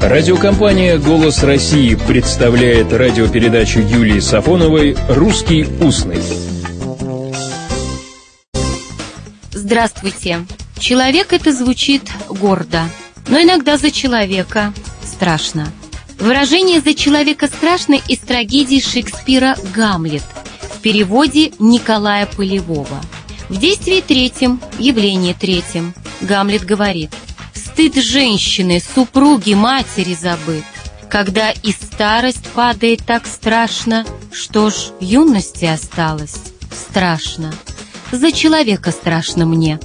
Радиокомпания «Голос России» представляет радиопередачу Юлии Сафоновой «Русский устный». Здравствуйте. Человек это звучит гордо, но иногда за человека страшно. Выражение «за человека страшно» из трагедии Шекспира «Гамлет» в переводе Николая Полевого. В действии третьем, явлении третьем, Гамлет говорит – Стыд женщины, супруги, матери забыт. Когда и старость падает так страшно, Что ж, юности осталось страшно. За человека страшно мне.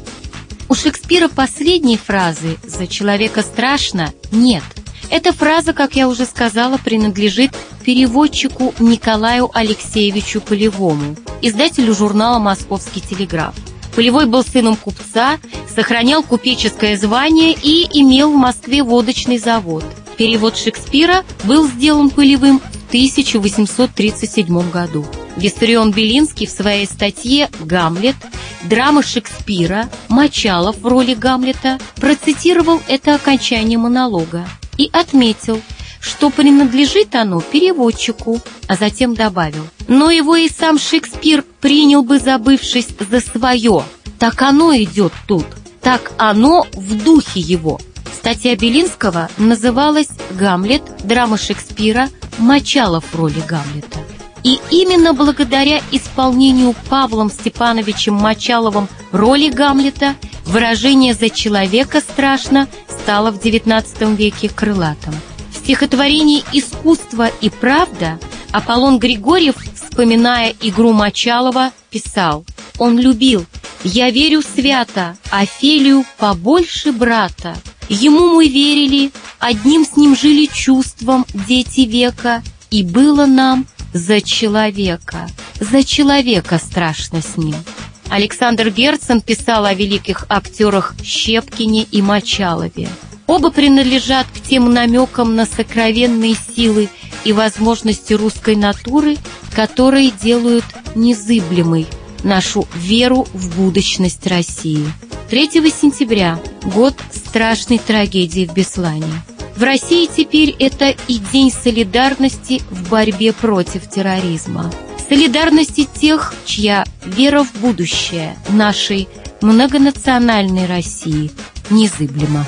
У Шекспира последней фразы «за человека страшно» нет. Эта фраза, как я уже сказала, принадлежит переводчику Николаю Алексеевичу Полевому, издателю журнала «Московский телеграф». Полевой был сыном купца, сохранял купеческое звание и имел в Москве водочный завод. Перевод Шекспира был сделан Полевым в 1837 году. Виссарион Белинский в своей статье «Гамлет. Драма Шекспира. Мочалов в роли Гамлета» процитировал это окончание монолога и отметил – что принадлежит оно переводчику, а затем добавил. Но его и сам Шекспир принял бы, забывшись за свое. Так оно идет тут, так оно в духе его. Статья Белинского называлась «Гамлет. Драма Шекспира. Мочалов в роли Гамлета». И именно благодаря исполнению Павлом Степановичем Мочаловым роли Гамлета выражение «за человека страшно» стало в XIX веке крылатым стихотворении «Искусство и правда» Аполлон Григорьев, вспоминая игру Мочалова, писал «Он любил, я верю свято, Офелию побольше брата. Ему мы верили, одним с ним жили чувством дети века, и было нам за человека, за человека страшно с ним». Александр Герцен писал о великих актерах Щепкине и Мочалове. Оба принадлежат к тем намекам на сокровенные силы и возможности русской натуры, которые делают незыблемой нашу веру в будущность России. 3 сентября – год страшной трагедии в Беслане. В России теперь это и День солидарности в борьбе против терроризма. Солидарности тех, чья вера в будущее нашей многонациональной России незыблема.